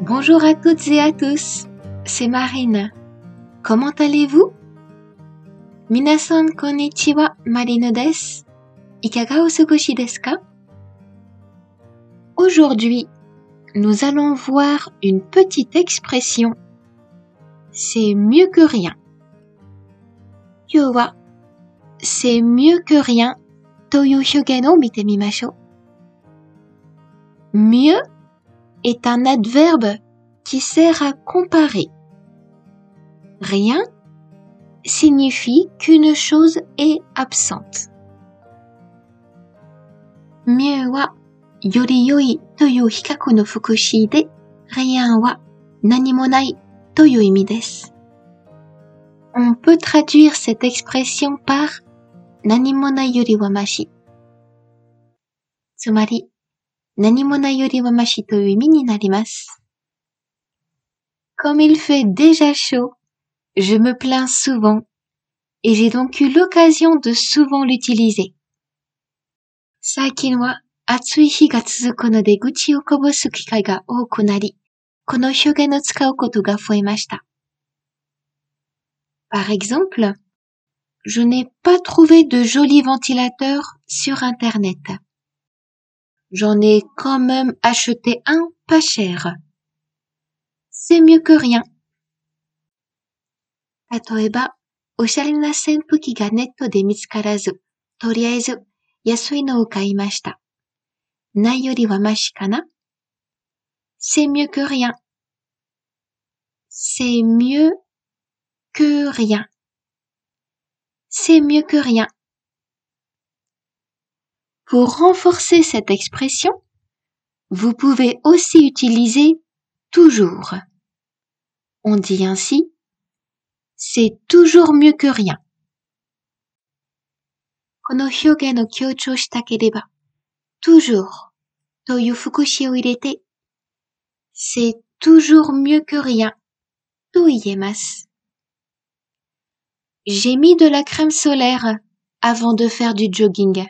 Bonjour à toutes et à tous, c'est Marine. Comment allez-vous? Minasan konnichiwa, Marine des. Ikaga osugoshi Aujourd'hui, nous allons voir une petite expression. C'est mieux que rien. Yowa, c'est mieux que rien. Toyo mite mitemimashou. Mieux est un adverbe qui sert à comparer. Rien signifie qu'une chose est absente. mieux wa yori yoi toyu hikaku no fukushi de rien wa nani mo nai imi desu. On peut traduire cette expression par nani mo nai yori wa mashi. 何もないよりはましという意味になります。Comme il fait déjà chaud, je me plains souvent et j'ai donc eu l'occasion de souvent l'utiliser. 最近は暑い日が続くので愚痴をこぼす機会が多くなり、この表現を使うことが増えました。Par exemple, je n'ai pas trouvé de joli ventilateur sur Internet. J'en ai quand même acheté un pas cher. C'est mieux que rien. 例えば、おしゃれな扇風機がネットで見つからず、とりあえず安いのを買いました。ないよりはマシかな C'est mieux que rien. C'est mieux que rien. C'est mieux que rien. Pour renforcer cette expression, vous pouvez aussi utiliser toujours. On dit ainsi c'est toujours mieux que rien. この表現を強調したければ、toujours という副詞を入れて、c'est toujours mieux que rien と言えます。J'ai mis de la crème solaire avant de faire du jogging.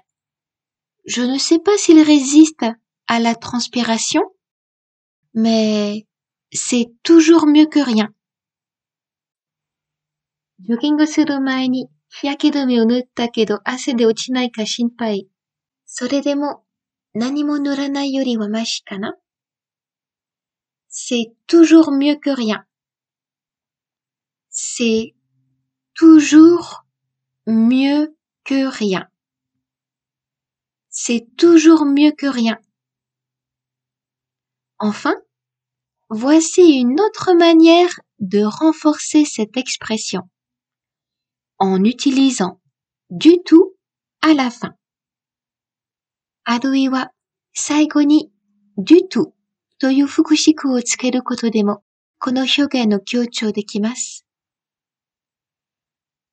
Je ne sais pas s'il résiste à la transpiration, mais c'est toujours mieux que rien. ジョギングする前に日焼け止めを塗ったけど汗で落ちないか心配。それでも何も塗らないよりはマシかな C'est toujours mieux que rien. C'est toujours mieux que rien. C'est toujours mieux que rien. Enfin, voici une autre manière de renforcer cette expression en utilisant du tout à la fin. あるいは最後に du tout という副詞句をつけることでもこの表現の強調できます。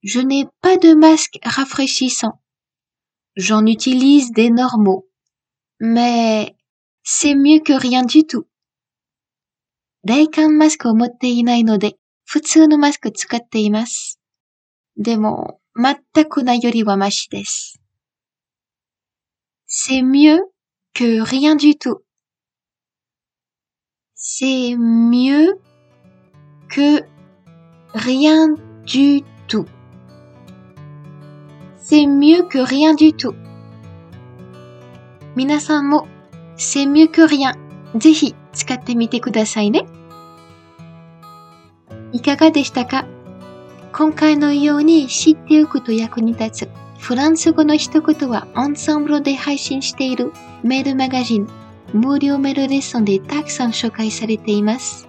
Je n'ai pas de masque rafraîchissant. J'en utilise des normaux. Mais c'est mieux que rien du tout. 冷感マスクを持っていないので普通のマスク使っています。でも、全くないよりはマシです。C'est mieux que rien du tout. C'est mieux que rien du tout. C'est mieux que rien du tout. 皆さんも、C'est mieux que rien ぜひ使ってみてくださいね。いかがでしたか今回のように知っておくと役に立つフランス語の一言はアンサンブルで配信しているメールマガジン無料メールレッスンでたくさん紹介されています。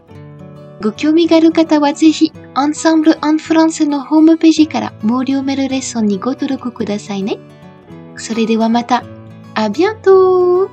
ご興味がある方はぜひアンサンブル・アン・フランスのホームページから無料メールレッスンにご登録くださいね。それではまた、あビアント